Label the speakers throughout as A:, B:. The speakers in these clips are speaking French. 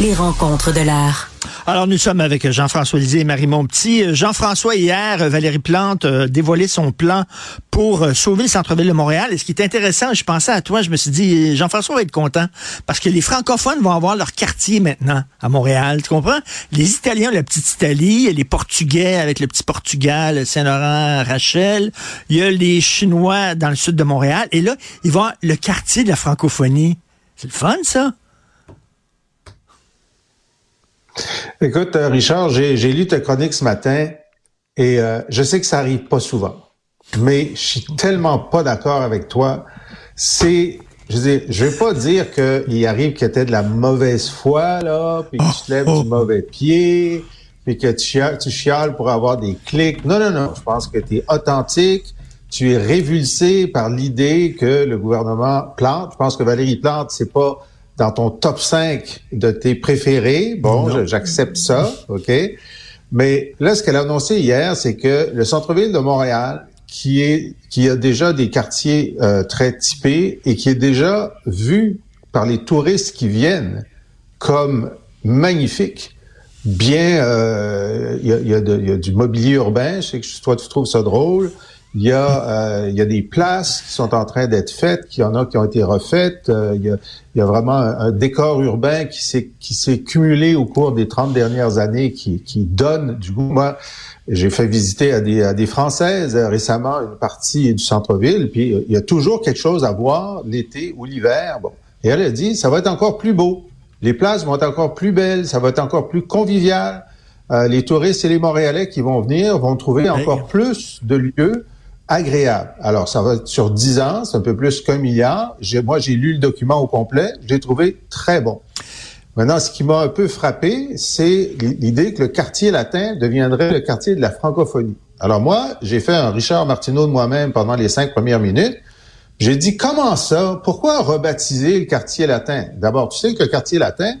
A: Les rencontres de l'art.
B: Alors, nous sommes avec Jean-François Lisée et Marie Montpetit. Jean-François, hier, Valérie Plante a dévoilé son plan pour euh, sauver le centre-ville de Montréal. Et ce qui est intéressant, je pensais à toi, je me suis dit, Jean-François va être content parce que les francophones vont avoir leur quartier maintenant à Montréal. Tu comprends? Les Italiens, la petite Italie, les Portugais avec le petit Portugal, Saint-Laurent, Rachel. Il y a les Chinois dans le sud de Montréal. Et là, ils vont avoir le quartier de la francophonie. C'est le fun, ça?
C: Écoute, euh, Richard, j'ai lu ta chronique ce matin et euh, je sais que ça arrive pas souvent, mais je suis tellement pas d'accord avec toi. C'est, je veux dire, je veux pas dire qu'il arrive que tu de la mauvaise foi, là, puis que tu te lèves du mauvais pied, puis que tu, tu chiales pour avoir des clics. Non, non, non. Je pense que tu es authentique. Tu es révulsé par l'idée que le gouvernement plante. Je pense que Valérie Plante, c'est pas dans ton top 5 de tes préférés. Bon, j'accepte ça, OK? Mais là, ce qu'elle a annoncé hier, c'est que le centre-ville de Montréal, qui est qui a déjà des quartiers euh, très typés et qui est déjà vu par les touristes qui viennent comme magnifique, bien, euh, il y, a, y, a y, a, du mobilier urbain. Je sais que toi tu trouves ça drôle. Il y a, euh, il y a des places qui sont en train d'être faites, qu'il y en a qui ont été refaites. Euh, il, y a, il, y a, vraiment un, décor urbain qui s'est qui s'est cumulé au cours des 30 dernières années, qui, qui donne du goût. Moi, j'ai fait visiter à des, à des Françaises euh, récemment une partie du centre-ville, puis il y a toujours quelque chose à voir l'été ou l'hiver. Bon. Et elle a dit, ça va être encore plus beau. Les places vont être encore plus belles, ça va être encore plus convivial. Euh, les touristes et les Montréalais qui vont venir vont trouver encore plus de lieux agréable. Alors, ça va être sur 10 ans, c'est un peu plus qu'un milliard. Moi, j'ai lu le document au complet, je l'ai trouvé très bon. Maintenant, ce qui m'a un peu frappé, c'est l'idée que le quartier latin deviendrait le quartier de la francophonie. Alors moi, j'ai fait un Richard Martineau de moi-même pendant les cinq premières minutes. J'ai dit, comment ça? Pourquoi rebaptiser le quartier latin? D'abord, tu sais que le quartier latin,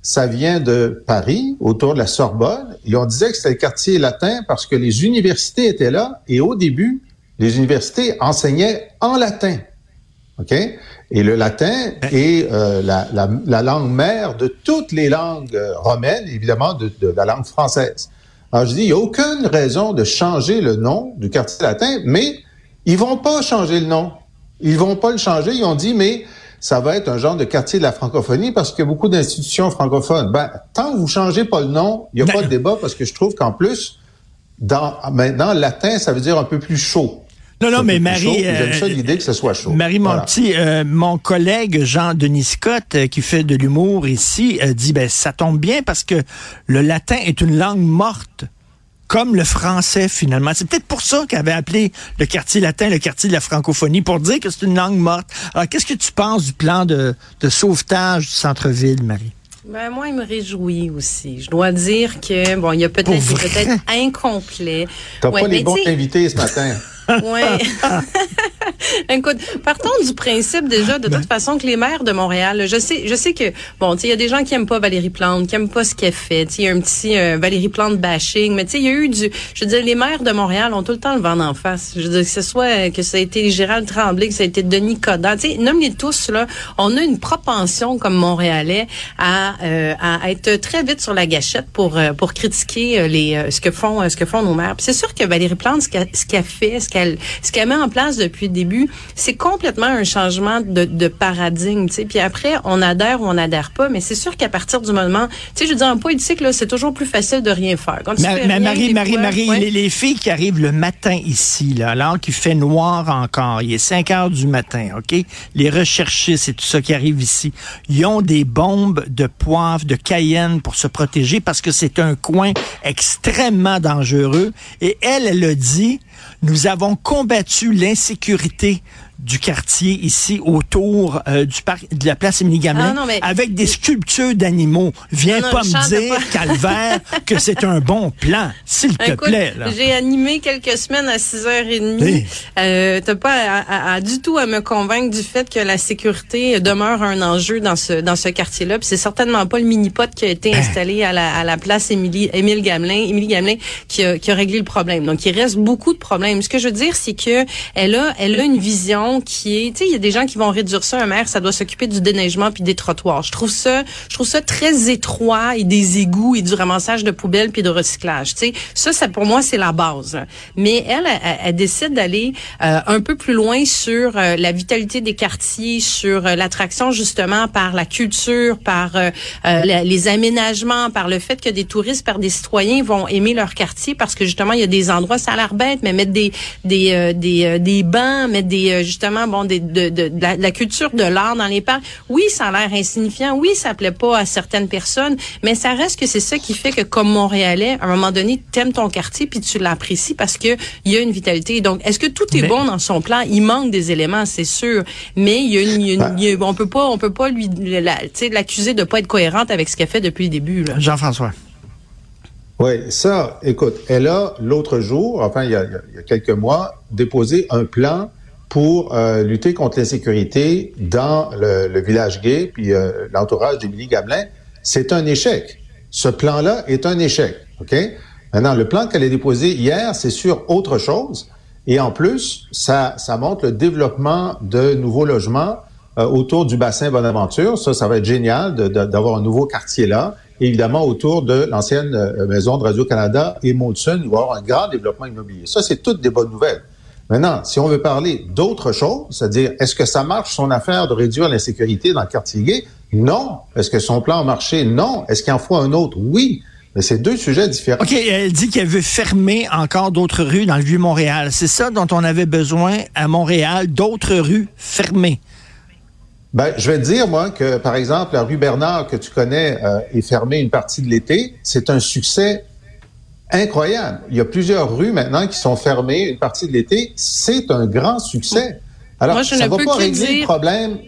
C: ça vient de Paris, autour de la Sorbonne, et on disait que c'était le quartier latin parce que les universités étaient là, et au début, les universités enseignaient en latin. OK? Et le latin ben est euh, la, la, la, langue mère de toutes les langues euh, romaines, évidemment de, de, la langue française. Alors je dis, il n'y a aucune raison de changer le nom du quartier latin, mais ils vont pas changer le nom. Ils vont pas le changer. Ils ont dit, mais ça va être un genre de quartier de la francophonie parce qu'il y a beaucoup d'institutions francophones. Ben, tant que vous changez pas le nom, il n'y a ben pas de débat parce que je trouve qu'en plus, dans, maintenant, latin, ça veut dire un peu plus chaud.
B: Non, non, mais Marie.
C: J'aime ça euh, l'idée que ce soit chaud.
B: Marie voilà. Euh, mon collègue Jean-Denis Scott, euh, qui fait de l'humour ici, dit ben ça tombe bien parce que le latin est une langue morte comme le français finalement. C'est peut-être pour ça qu'elle avait appelé le quartier latin le quartier de la francophonie, pour dire que c'est une langue morte. Alors, qu'est-ce que tu penses du plan de, de sauvetage du centre-ville, Marie?
D: Ben, moi, il me réjouit aussi. Je dois dire que, bon, il y a peut-être peut-être incomplet.
C: T'as ouais, pas les bons invités ce matin.
D: Oui. Écoute, partons du principe déjà de toute ben. façon que les maires de Montréal, je sais, je sais que bon, il y a des gens qui aiment pas Valérie Plante, qui aiment pas ce qu'elle fait. Il y a un petit euh, Valérie Plante bashing, mais tu sais, il y a eu du, je veux dire, les maires de Montréal ont tout le temps le vent en face. Je veux dire que ce soit que ça a été Gérald Tremblay, que ça a été Denis Coderre, tu sais, nomme-les tous là. On a une propension comme Montréalais à, euh, à être très vite sur la gâchette pour euh, pour critiquer les ce que font ce que font nos maires. c'est sûr que Valérie Plante, ce qu'elle ce qu'elle fait, ce qu'elle ce qu'elle met en place depuis le début, c'est complètement un changement de, de paradigme. sais. Puis après, on adhère ou on n'adhère pas, mais c'est sûr qu'à partir du moment, tu sais, je dire, en politique, là, c'est toujours plus facile de rien faire.
B: Quand Marie, Marie, Marie, les, les, filles qui arrivent le matin ici, là, alors qu'il fait noir encore, il est 5 heures du matin, OK? Les recherchistes et tout ça qui arrive ici, ils ont des bombes de poivre, de cayenne pour se protéger parce que c'est un coin extrêmement dangereux. Et elle, elle a dit, nous avons combattu l'insécurité du quartier ici autour euh, du parc de la place Émilie Gamelin
D: Ah, mais-
B: avec des sculptures d'animaux. Viens
D: Non,
B: pas me dire,
D: pas.
B: Calvaire, que c'est un bon plan, s'il te
D: Écoute,
B: plaît.
D: J'ai animé quelques semaines à 6h30.
B: Hey.
D: Euh, T'as pas à, à- à du tout à me convaincre du fait que la sécurité demeure un enjeu dans ce dans ce quartier-là. Puis c'est certainement pas le mini-pot qui a été installé à la, à la place Émilie Émile Gamelin, Émilie Gamelin qui a, qui a réglé le problème. Donc il reste beaucoup de problèmes. Ce que je veux dire, c'est que elle a elle a une vision qui est, tu sais, il y a des gens qui vont réduire ça un maire, ça doit s'occuper du déneigement puis des trottoirs. Je trouve ça, je trouve ça très étroit et des égouts et du ramassage de poubelles puis de recyclage. Tu sais, ça, ça pour moi c'est la base. Mais elle, elle, elle décide d'aller euh, un peu plus loin sur euh, la vitalité des quartiers, sur euh, l'attraction justement par la culture, par euh, euh, la- les aménagements, par le fait que des touristes, par des citoyens vont aimer leur quartier parce que justement il y a des endroits, ça a l'air bête, mais mettre des des des, des bancs, mettre des justement bon des de, de, de la, de la culture de l'art dans les parcs. Oui, ça a l'air insignifiant. Oui, ça plaît pas à certaines personnes, mais ça reste que c'est ça qui fait que comme Montréalais, à un moment donné, t'aimes ton quartier puis tu l'apprécies parce que il y a une vitalité. Donc, est-ce que tout est
B: Mais-
D: bon dans son plan? Il manque des éléments, c'est sûr, mais il y a une, il y a une- il y a- on peut pas, on peut pas lui, la- l'accuser de pas être cohérente avec ce qu'elle fait depuis le début. Là.
B: Jean-François.
C: Oui, ça, écoute, elle a l'autre jour, enfin il y, a, il y a quelques mois, déposé un plan pour euh, lutter contre l'insécurité dans le, le village gay puis euh, l'entourage d'Émilie Gamelin. C'est un échec. Ce plan-là est un échec. OK? Maintenant, le plan qu'elle a déposé hier, c'est sur autre chose. Et en plus, ça, ça montre le développement de nouveaux logements euh, autour du bassin Bonaventure. Ça, ça va être génial d'avoir un nouveau quartier là. Évidemment, autour de l'ancienne euh, maison de Radio-Canada et Molson, il va y avoir un grand développement immobilier. Ça, c'est toutes des bonnes nouvelles. Maintenant, si on veut parler d'autre chose, c'est-à-dire, est-ce que ça marche son affaire de réduire l'insécurité dans le quartier gay? Non. Est-ce que son plan a marché? Non. Est-ce qu'il en faut un autre? Oui. Mais c'est deux sujets différents.
B: OK, elle dit qu'elle veut fermer encore d'autres rues dans le Vieux-Montréal. C'est ça dont on avait besoin à Montréal, d'autres rues fermées.
C: Ben, je vais te dire, moi, que, par exemple, la rue Bernard, que tu connais, euh, est fermée une partie de l'été. C'est un succès incroyable. Il y a plusieurs rues maintenant qui sont fermées une partie de l'été. C'est un grand succès. Alors,
D: Moi, je
C: ça
D: ne
C: va pas régler
D: dire-
C: le problème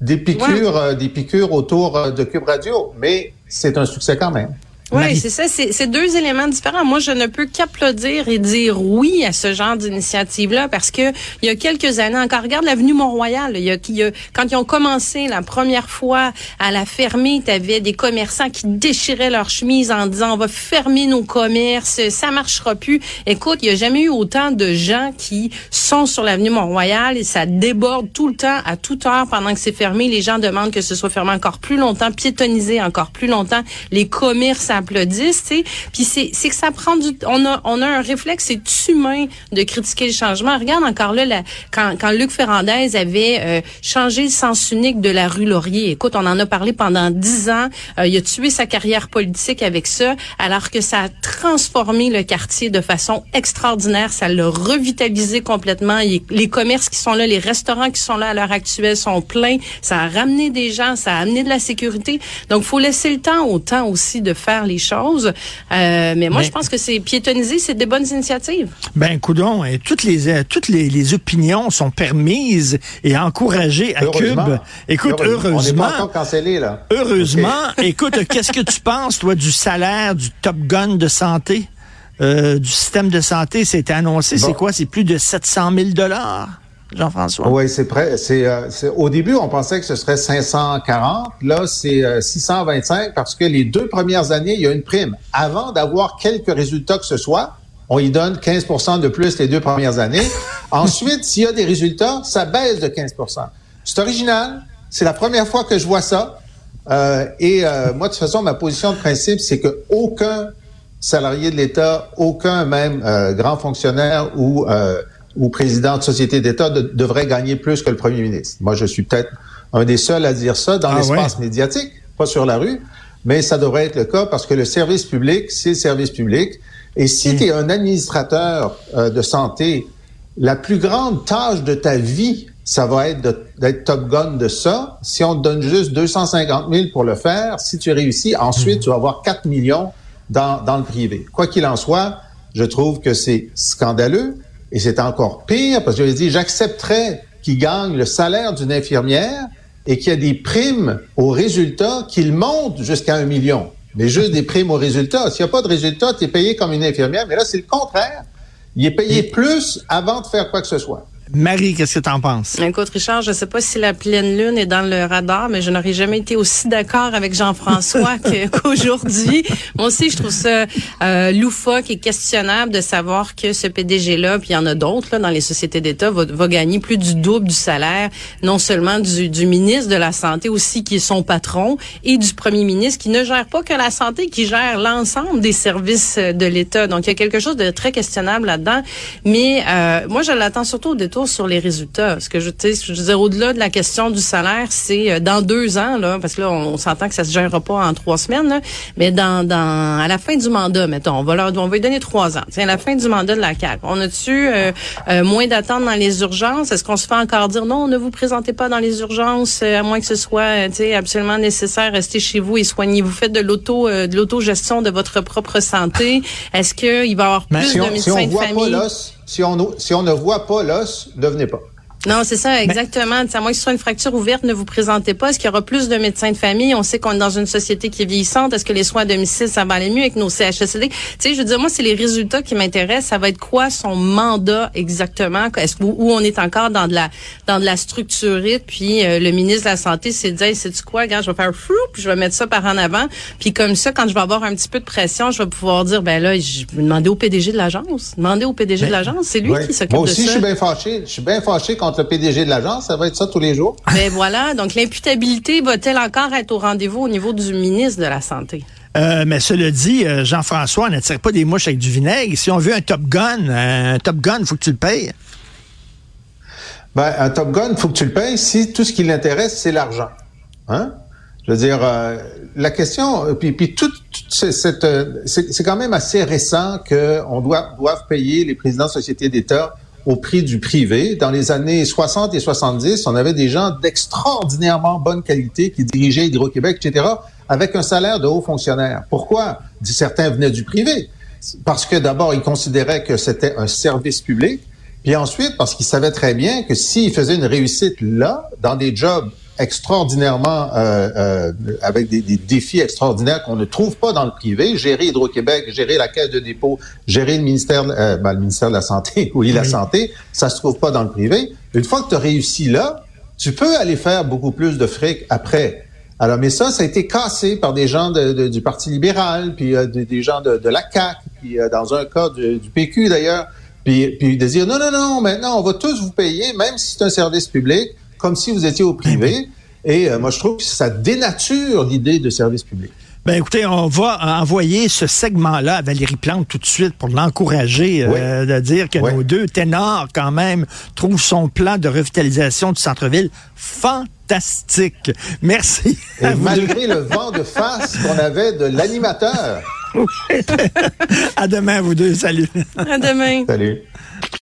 C: des piqûres, euh, des piqûres autour euh, de Cube Radio, mais c'est un succès quand même.
D: Oui, c'est ça. C'est deux éléments différents. Moi, je ne peux qu'applaudir et dire oui à ce genre d'initiative-là parce que il y a quelques années encore, regarde l'avenue Mont-Royal. Il y a, il y a- quand ils ont commencé la première fois à la fermer, tu avais des commerçants qui déchiraient leurs chemises en disant on va fermer nos commerces, ça marchera plus. Écoute, il y a jamais eu autant de gens qui sont sur l'avenue Mont-Royal et ça déborde tout le temps, à toute heure pendant que c'est fermé. Les gens demandent que ce soit fermé encore plus longtemps, piétonnisé encore plus longtemps. Les commerces applaudissent, tu. Puis c'est que ça prend du on a on a un réflexe c'est humain de critiquer le changement. Regarde encore là la- quand quand Luc Ferrandez avait euh, changé le sens unique de la rue Laurier. Écoute, on en a parlé pendant dix ans. Euh, il a tué sa carrière politique avec ça, alors que ça a transformé le quartier de façon extraordinaire. Ça l'a revitalisé complètement. Les commerces qui sont là, les restaurants qui sont là à l'heure actuelle sont pleins. Ça a ramené des gens, ça a amené de la sécurité. Donc, faut laisser le temps au temps aussi de faire les choses. Euh, mais moi,
B: Mais-
D: je pense que c'est piétoniser, c'est des bonnes initiatives.
B: Ben, coudon, et toutes les euh, toutes les, les opinions sont permises et encouragées à
C: Heureusement.
B: Cube. Écoute, heureusement,
C: pas encore cancellé, là.
B: heureusement, écoute, qu'est-ce que tu penses, toi, du salaire du Top Gun de santé, euh, du système de santé, c'était annoncé,
C: Bon.
B: c'est quoi? C'est plus de 700 000 dollars, Jean-François?
C: Oui, c'est prêt. C'est, euh, c'est- au début, on pensait que ce serait 540. Là, c'est euh, 625 parce que les deux premières années, il y a une prime. Avant d'avoir quelques résultats que ce soit, on y donne 15% de plus les deux premières années. Ensuite, s'il y a des résultats, ça baisse de 15% C'est original. C'est la première fois que je vois ça. Euh, et euh, moi, de toute façon, ma position de principe, c'est que aucun salarié de l'État, aucun même euh, grand fonctionnaire ou euh, ou président de société d'État de- devrait gagner plus que le premier ministre. Moi, je suis peut-être un des seuls à dire ça dans
B: Ah
C: l'espace
B: ouais?
C: médiatique, pas sur la rue, mais ça devrait être le cas parce que le service public, c'est le service public. Et si
B: Mm.
C: tu es un administrateur euh, de santé, la plus grande tâche de ta vie, ça va être d'être top gun de ça. Si on te donne juste 250 000 pour le faire, si tu réussis, ensuite, tu vas avoir 4 millions dans, dans le privé. Quoi qu'il en soit, je trouve que c'est scandaleux et c'est encore pire parce que je dit, j'accepterais qui gagne le salaire d'une infirmière et qui a des primes aux résultats qu'il monte jusqu'à un million. Mais juste des primes aux résultats. S'il n'y a pas de résultats, tu es payé comme une infirmière. Mais là, c'est le contraire. Il est payé plus avant de faire quoi que ce soit.
B: Marie, qu'est-ce que tu en penses?
D: Écoute, Richard, je ne sais pas si la pleine lune est dans le radar, mais je n'aurais jamais été aussi d'accord avec Jean-François qu'aujourd'hui. Moi aussi, je trouve ça euh, loufoque et questionnable de savoir que ce PDG-là, puis il y en a d'autres là, dans les sociétés d'État, va, va, gagner plus du double du salaire, non seulement du, du, ministre de la Santé aussi, qui est son patron, et du premier ministre, qui ne gère pas que la santé, qui gère l'ensemble des services de l'État. Donc, il y a quelque chose de très questionnable là-dedans. Mais euh, moi, je l'attends surtout au détour sur les résultats. Ce que je, je veux dire, au-delà de la question du salaire, c'est euh, dans deux ans, là, parce que là, on, s'entend que ça se gérera pas en trois semaines, là, mais dans, dans, à la fin du mandat, mettons, on va leur, on va lui donner trois ans. T'sais, à la fin du mandat de la CAQ, on a-tu euh, euh, moins d'attentes dans les urgences? Est-ce qu'on se fait encore dire non, ne vous présentez pas dans les urgences, à moins que ce soit, tu absolument nécessaire, restez chez vous et soignez-vous. Faites de l'auto, de l'autogestion de votre propre santé. Est-ce qu'il va y avoir plus de médecins de famille?
C: Si on, si on ne voit pas l'os, ne venez pas.
D: Non, c'est ça, exactement. À moins que ce soit une fracture ouverte, ne vous présentez pas. Est-ce qu'il y aura plus de médecins de famille? On sait qu'on est dans une société qui est vieillissante. Est-ce que les soins à domicile, ça va aller mieux avec nos CHSLD? Tu sais, je veux dire, moi, c'est les résultats qui m'intéressent. Ça va être quoi son mandat exactement? Est-ce où on est encore dans de la dans de la structurite? Puis euh, le ministre de la Santé s'est dit, hey, sais-tu quoi? Regarde, je vais faire flou, puis je vais mettre ça par en avant. Puis comme ça, quand je vais avoir un petit peu de pression, je vais pouvoir dire, ben là, je vais demander au PDG de l'agence. Demander au PDG de l'agence. C'est lui qui s'occupe de ça.
C: Moi aussi, je suis bien fâché. Je suis bien fâché contre le PDG de l'agence. Ça va être ça tous les jours.
D: Mais ben voilà. Donc, l'imputabilité va-t-elle encore être au rendez-vous au niveau du ministre de la Santé?
B: Euh, mais cela dit, euh, Jean-François n'attire pas des mouches avec du vinaigre. Si on veut un Top Gun, un Top Gun, il faut que tu le payes.
C: Ben, un Top Gun, il faut que tu le payes si tout ce qui l'intéresse, c'est l'argent. Hein? Je veux dire, euh, la question, puis, puis cette, c'est quand même assez récent qu'on doit, doive payer les présidents de sociétés d'État au prix du privé. Dans les années 60 et 70, on avait des gens d'extraordinairement bonne qualité qui dirigeaient Hydro-Québec, etc., avec un salaire de haut fonctionnaire. Pourquoi? Certains venaient du privé. Parce que d'abord, ils considéraient que c'était un service public. Puis ensuite, parce qu'ils savaient très bien que s'ils faisaient une réussite là, dans des jobs extraordinairement euh, euh, avec des, des, défis extraordinaires qu'on ne trouve pas dans le privé. Gérer Hydro-Québec, gérer la caisse de dépôt, gérer le ministère, euh, ben, le ministère de la santé, oui, la santé, ça se trouve pas dans le privé. Une fois que tu as réussi là, tu peux aller faire beaucoup plus de fric après. Alors, mais ça, ça a été cassé par des gens de, de, du Parti libéral, puis des gens de, de, la CAQ, puis dans un cas du PQ d'ailleurs, puis, puis de dire non, non, non, maintenant on va tous vous payer, même si c'est un service public comme si vous étiez au privé. Et euh, moi, je trouve que ça dénature l'idée de service public.
B: Ben écoutez, on va envoyer ce segment-là à Valérie Plante tout de suite pour l'encourager, euh, de dire que nos deux ténors, quand même, trouvent son plan de revitalisation du centre-ville fantastique. Merci.
C: Et malgré le vent de face qu'on avait de l'animateur.
B: à demain, vous deux. Salut.
D: À demain.
C: Salut.